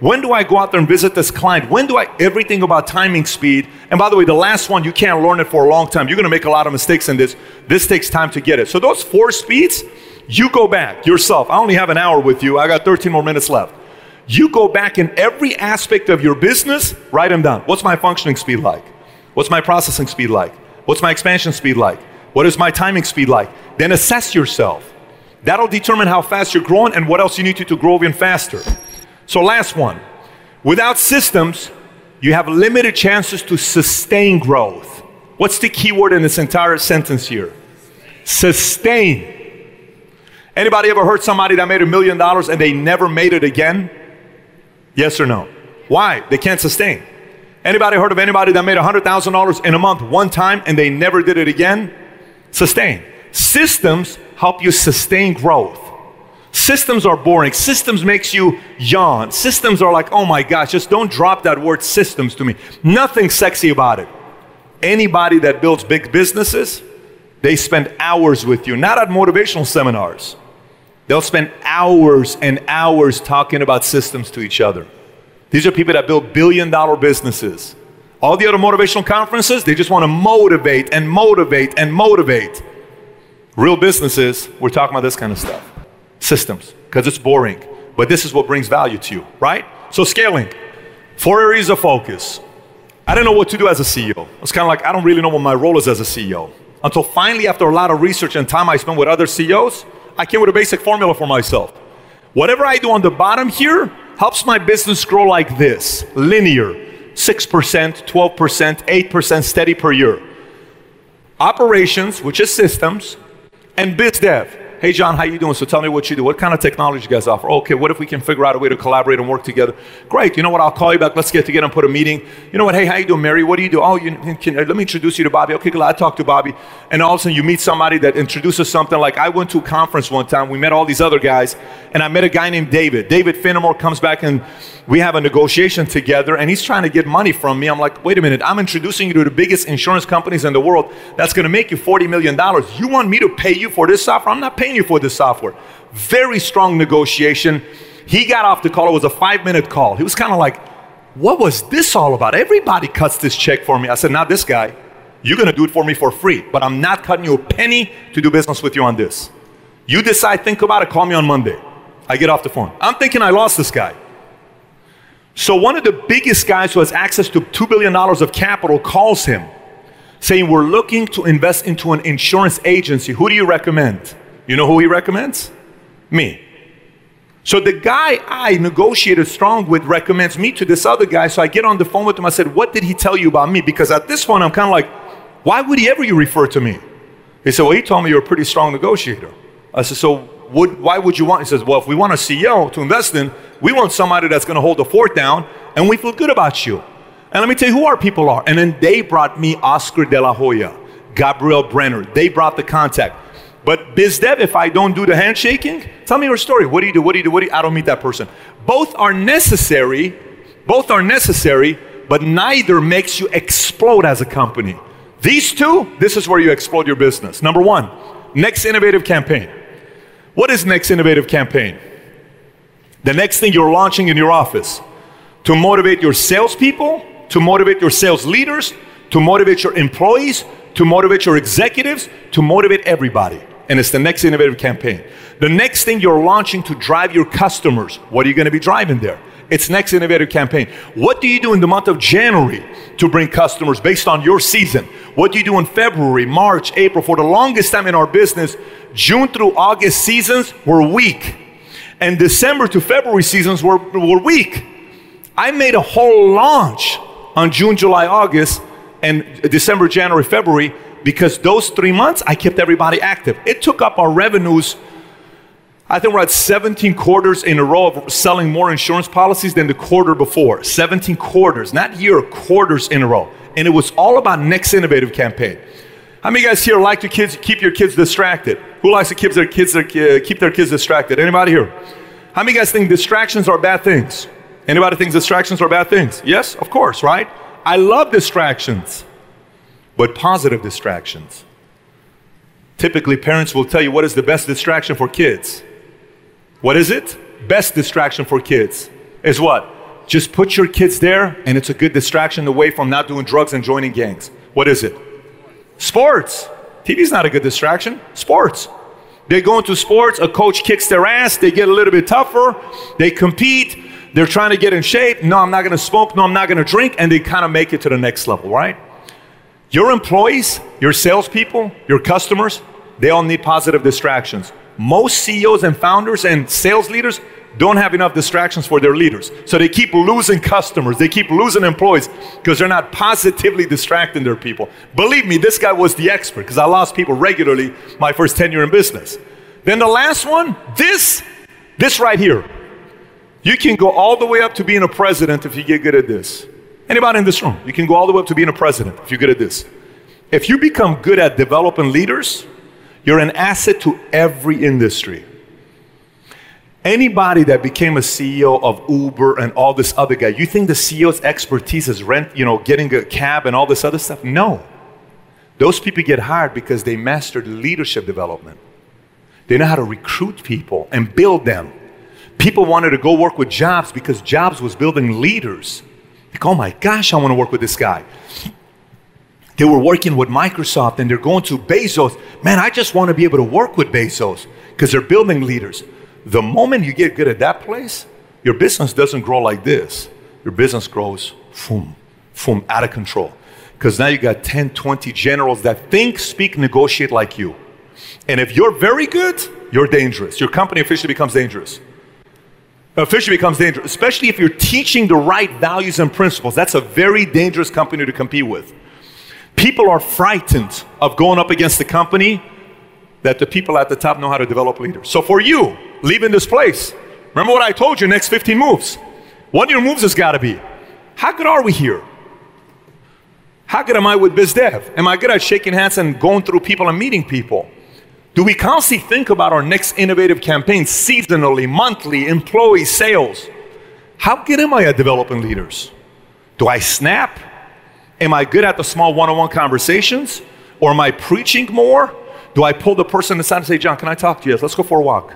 When do I go out there and visit this client? When do I everything about timing speed? And by the way, the last one you can't learn it for a long time. You're going to make a lot of mistakes in this. This takes time to get it. So those four speeds, you go back yourself. I only have an hour with you. I got 13 more minutes left. You go back in every aspect of your business, write them down. What's my functioning speed like? What's my processing speed like? What's my expansion speed like? What is my timing speed like? Then assess yourself. That'll determine how fast you're growing and what else you need to, to grow even faster. So, last one without systems, you have limited chances to sustain growth. What's the key word in this entire sentence here? Sustain. Anybody ever heard somebody that made a million dollars and they never made it again? Yes or no? Why? They can't sustain. Anybody heard of anybody that made $100,000 in a month one time and they never did it again? Sustain. Systems help you sustain growth. Systems are boring. Systems makes you yawn. Systems are like, oh my gosh, just don't drop that word systems to me. Nothing sexy about it. Anybody that builds big businesses, they spend hours with you, not at motivational seminars. They'll spend hours and hours talking about systems to each other. These are people that build billion dollar businesses. All the other motivational conferences, they just want to motivate and motivate and motivate. Real businesses, we're talking about this kind of stuff. Systems, because it's boring. But this is what brings value to you, right? So, scaling. Four areas of focus. I didn't know what to do as a CEO. It's kind of like I don't really know what my role is as a CEO. Until finally, after a lot of research and time I spent with other CEOs, I came with a basic formula for myself. Whatever I do on the bottom here helps my business grow like this linear 6%, 12%, 8% steady per year. Operations, which is systems, and biz dev Hey, John, how you doing? So tell me what you do. What kind of technology you guys offer? Okay, what if we can figure out a way to collaborate and work together? Great. You know what? I'll call you back. Let's get together and put a meeting. You know what? Hey, how you doing, Mary? What do you do? Oh, you, can, uh, let me introduce you to Bobby. Okay, let I talk to Bobby. And all of a sudden you meet somebody that introduces something. Like I went to a conference one time. We met all these other guys. And I met a guy named David. David Finnemore comes back and we have a negotiation together. And he's trying to get money from me. I'm like, wait a minute. I'm introducing you to the biggest insurance companies in the world. That's going to make you $40 million. You want me to pay you for this software? I'm not paying you for this software. Very strong negotiation. He got off the call. It was a five minute call. He was kind of like, What was this all about? Everybody cuts this check for me. I said, Not this guy. You're going to do it for me for free, but I'm not cutting you a penny to do business with you on this. You decide, think about it, call me on Monday. I get off the phone. I'm thinking I lost this guy. So, one of the biggest guys who has access to $2 billion of capital calls him saying, We're looking to invest into an insurance agency. Who do you recommend? You know who he recommends? Me. So the guy I negotiated strong with recommends me to this other guy. So I get on the phone with him. I said, What did he tell you about me? Because at this point, I'm kind of like, Why would he ever you refer to me? He said, Well, he told me you're a pretty strong negotiator. I said, So would, why would you want? He says, Well, if we want a CEO to invest in, we want somebody that's going to hold the fort down and we feel good about you. And let me tell you who our people are. And then they brought me Oscar de la Hoya, Gabriel Brenner. They brought the contact. But biz dev, if I don't do the handshaking, tell me your story. What do you do? What do you do? What do you, I don't meet that person. Both are necessary. Both are necessary, but neither makes you explode as a company. These two, this is where you explode your business. Number one, next innovative campaign. What is next innovative campaign? The next thing you're launching in your office to motivate your salespeople, to motivate your sales leaders, to motivate your employees, to motivate your executives, to motivate everybody and it's the next innovative campaign. The next thing you're launching to drive your customers, what are you going to be driving there? It's next innovative campaign. What do you do in the month of January to bring customers based on your season? What do you do in February, March, April? For the longest time in our business, June through August seasons were weak. And December to February seasons were, were weak. I made a whole launch on June, July, August, and December, January, February because those three months I kept everybody active. It took up our revenues. I think we're at 17 quarters in a row of selling more insurance policies than the quarter before. 17 quarters, not year, quarters in a row. And it was all about next innovative campaign. How many of you guys here like to kids, keep your kids distracted? Who likes to keep their kids, uh, keep their kids distracted? Anybody here? How many of you guys think distractions are bad things? Anybody thinks distractions are bad things? Yes, of course, right? I love distractions but positive distractions. Typically, parents will tell you what is the best distraction for kids. What is it? Best distraction for kids is what? Just put your kids there, and it's a good distraction away from not doing drugs and joining gangs. What is it? Sports. TV's not a good distraction. Sports. They go into sports, a coach kicks their ass, they get a little bit tougher, they compete, they're trying to get in shape. No, I'm not gonna smoke, no, I'm not gonna drink, and they kind of make it to the next level, right? Your employees, your salespeople, your customers, they all need positive distractions. Most CEOs and founders and sales leaders don't have enough distractions for their leaders. So they keep losing customers, they keep losing employees because they're not positively distracting their people. Believe me, this guy was the expert because I lost people regularly my first 10 year in business. Then the last one, this, this right here. You can go all the way up to being a president if you get good at this. Anybody in this room, you can go all the way up to being a president if you're good at this. If you become good at developing leaders, you're an asset to every industry. Anybody that became a CEO of Uber and all this other guy, you think the CEO's expertise is rent, you know, getting a cab and all this other stuff? No. Those people get hired because they mastered leadership development. They know how to recruit people and build them. People wanted to go work with Jobs because Jobs was building leaders. Like, oh my gosh, I want to work with this guy. They were working with Microsoft and they're going to Bezos. Man, I just want to be able to work with Bezos because they're building leaders. The moment you get good at that place, your business doesn't grow like this. Your business grows, boom, boom, out of control. Because now you got 10, 20 generals that think, speak, negotiate like you. And if you're very good, you're dangerous. Your company officially becomes dangerous. Officially becomes dangerous, especially if you're teaching the right values and principles. That's a very dangerous company to compete with. People are frightened of going up against the company that the people at the top know how to develop leaders. So for you, leaving this place, remember what I told you next 15 moves. One of your moves has got to be how good are we here? How good am I with BizDev? Am I good at shaking hands and going through people and meeting people? Do we constantly think about our next innovative campaign seasonally, monthly, employee sales? How good am I at developing leaders? Do I snap? Am I good at the small one on one conversations? Or am I preaching more? Do I pull the person aside and say, John, can I talk to you? Yes, let's go for a walk.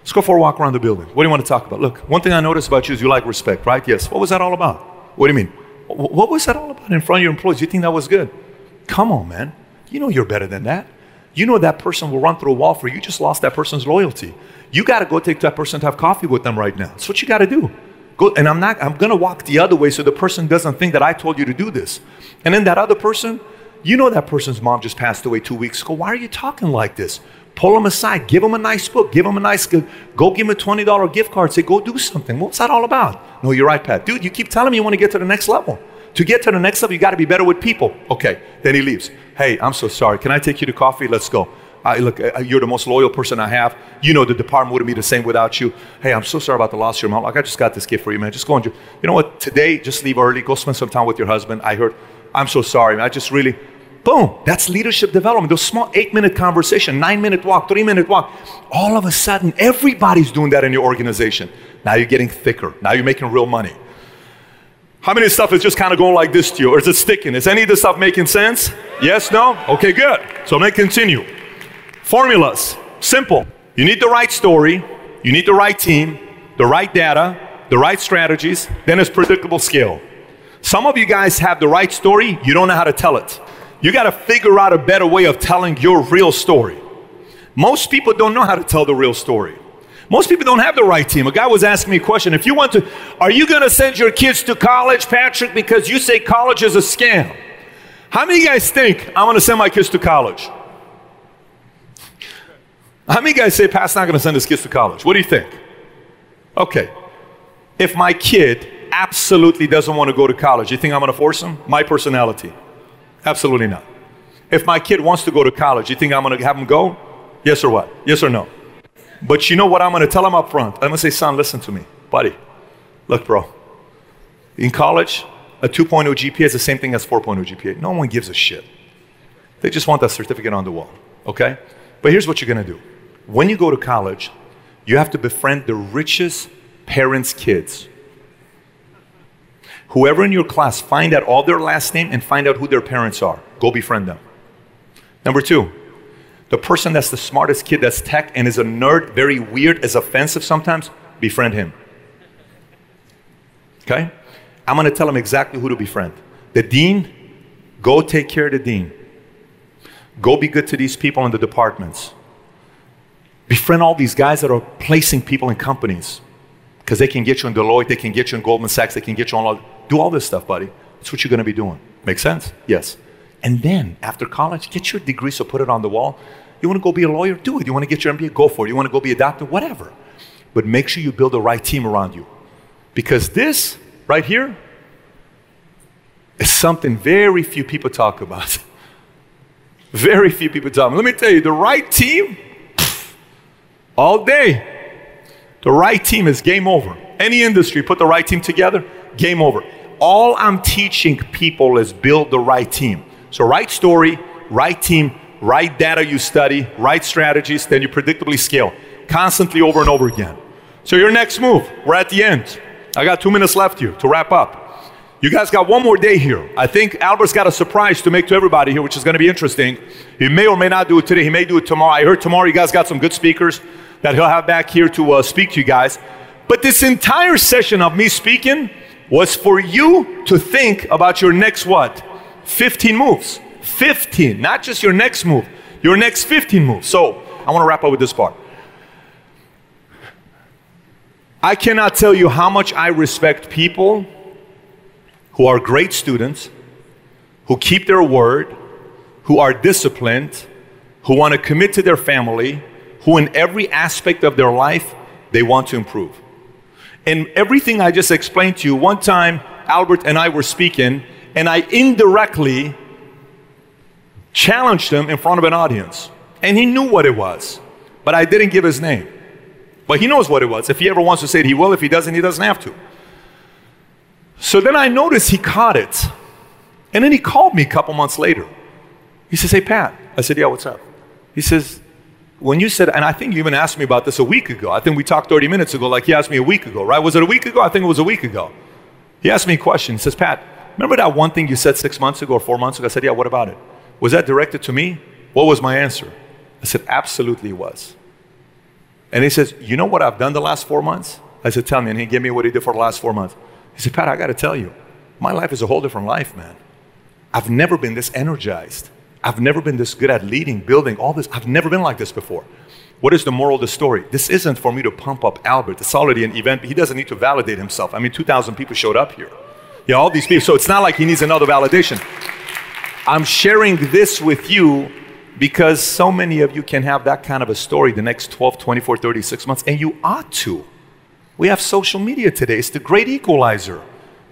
Let's go for a walk around the building. What do you want to talk about? Look, one thing I noticed about you is you like respect, right? Yes. What was that all about? What do you mean? What was that all about in front of your employees? You think that was good? Come on, man. You know you're better than that. You know that person will run through a wall for you. You just lost that person's loyalty. You got to go take that person to have coffee with them right now. That's what you got to do. Go, and I'm not. I'm going to walk the other way so the person doesn't think that I told you to do this. And then that other person, you know that person's mom just passed away two weeks ago. Why are you talking like this? Pull them aside. Give them a nice book. Give them a nice. Go give them a twenty dollar gift card. Say go do something. What's that all about? No, you're right, Pat. Dude, you keep telling me you want to get to the next level. To get to the next level, you got to be better with people. Okay. Then he leaves. Hey, I'm so sorry. Can I take you to coffee? Let's go. I, look, you're the most loyal person I have. You know the department wouldn't be the same without you. Hey, I'm so sorry about the loss of your mom. Like, I just got this gift for you, man. Just go and, you know what? Today, just leave early. Go spend some time with your husband. I heard, I'm so sorry, man. I just really, boom. That's leadership development. Those small eight minute conversation, nine minute walk, three minute walk. All of a sudden, everybody's doing that in your organization. Now you're getting thicker. Now you're making real money. How many stuff is just kind of going like this to you? Or is it sticking? Is any of this stuff making sense? Yes, no? Okay, good. So let me continue. Formulas. Simple. You need the right story, you need the right team, the right data, the right strategies, then it's predictable scale. Some of you guys have the right story, you don't know how to tell it. You got to figure out a better way of telling your real story. Most people don't know how to tell the real story. Most people don't have the right team. A guy was asking me a question. If you want to, are you going to send your kids to college, Patrick, because you say college is a scam? How many guys think I'm going to send my kids to college? How many guys say, Pat's not going to send his kids to college? What do you think? Okay. If my kid absolutely doesn't want to go to college, you think I'm going to force him? My personality. Absolutely not. If my kid wants to go to college, you think I'm going to have him go? Yes or what? Yes or no? But you know what I'm going to tell him up front? I'm going to say, son, listen to me, buddy. Look, bro. In college, a 2.0 GPA is the same thing as 4.0 GPA. No one gives a shit. They just want that certificate on the wall, okay? But here's what you're going to do. When you go to college, you have to befriend the richest parents' kids. Whoever in your class, find out all their last name and find out who their parents are. Go befriend them. Number two, the person that's the smartest kid that's tech and is a nerd, very weird, is offensive sometimes, befriend him. Okay? I'm gonna tell him exactly who to befriend. The dean, go take care of the dean. Go be good to these people in the departments. Befriend all these guys that are placing people in companies because they can get you in Deloitte, they can get you in Goldman Sachs, they can get you on all. Do all this stuff, buddy. That's what you're going to be doing. Make sense? Yes. And then after college, get your degree, so put it on the wall. You want to go be a lawyer? Do it. You want to get your MBA? Go for it. You want to go be a doctor? Whatever. But make sure you build the right team around you. Because this right here is something very few people talk about. very few people talk about. Let me tell you, the right team, all day, the right team is game over. Any industry, put the right team together, game over. All I'm teaching people is build the right team. So, right story, right team, right data you study, right strategies, then you predictably scale constantly over and over again. So, your next move, we're at the end. I got two minutes left here to wrap up. You guys got one more day here. I think Albert's got a surprise to make to everybody here, which is going to be interesting. He may or may not do it today. He may do it tomorrow. I heard tomorrow you guys got some good speakers that he'll have back here to uh, speak to you guys. But this entire session of me speaking was for you to think about your next what? 15 moves. 15, not just your next move, your next 15 moves. So I want to wrap up with this part. I cannot tell you how much I respect people who are great students, who keep their word, who are disciplined, who want to commit to their family, who in every aspect of their life they want to improve. And everything I just explained to you, one time Albert and I were speaking, and I indirectly challenged him in front of an audience. And he knew what it was, but I didn't give his name. But he knows what it was. If he ever wants to say it, he will. If he doesn't, he doesn't have to. So then I noticed he caught it. And then he called me a couple months later. He says, Hey, Pat. I said, Yeah, what's up? He says, When you said, and I think you even asked me about this a week ago. I think we talked 30 minutes ago, like he asked me a week ago, right? Was it a week ago? I think it was a week ago. He asked me a question. He says, Pat, remember that one thing you said six months ago or four months ago? I said, Yeah, what about it? Was that directed to me? What was my answer? I said, Absolutely was. And he says, You know what I've done the last four months? I said, Tell me. And he gave me what he did for the last four months. He said, Pat, I got to tell you, my life is a whole different life, man. I've never been this energized. I've never been this good at leading, building, all this. I've never been like this before. What is the moral of the story? This isn't for me to pump up Albert. It's already an event. He doesn't need to validate himself. I mean, 2,000 people showed up here. Yeah, all these people. So it's not like he needs another validation. I'm sharing this with you because so many of you can have that kind of a story the next 12, 24, 36 months, and you ought to. We have social media today. It's the great equalizer.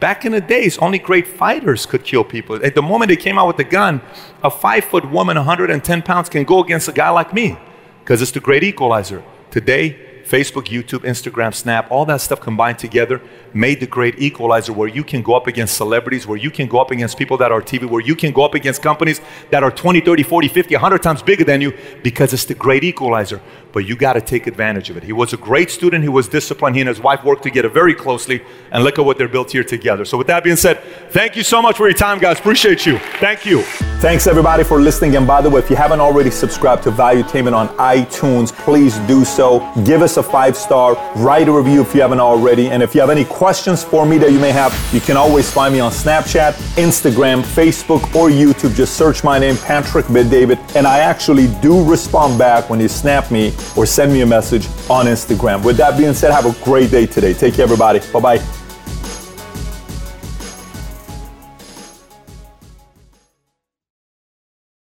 Back in the days, only great fighters could kill people. At the moment they came out with the gun, a five foot woman, 110 pounds, can go against a guy like me because it's the great equalizer. Today, Facebook, YouTube, Instagram, Snap, all that stuff combined together made the great equalizer where you can go up against celebrities, where you can go up against people that are TV, where you can go up against companies that are 20, 30, 40, 50, 100 times bigger than you because it's the great equalizer. But you got to take advantage of it. He was a great student, he was disciplined. He and his wife worked together very closely, and look at what they're built here together. So, with that being said, thank you so much for your time, guys. Appreciate you. Thank you. Thanks, everybody, for listening. And by the way, if you haven't already subscribed to Value Valuetainment on iTunes, please do so. Give us a five star, write a review if you haven't already. And if you have any questions for me that you may have, you can always find me on Snapchat, Instagram, Facebook, or YouTube. Just search my name, Patrick Bet-David, and I actually do respond back when you snap me or send me a message on Instagram. With that being said, have a great day today. Take care, everybody. Bye bye.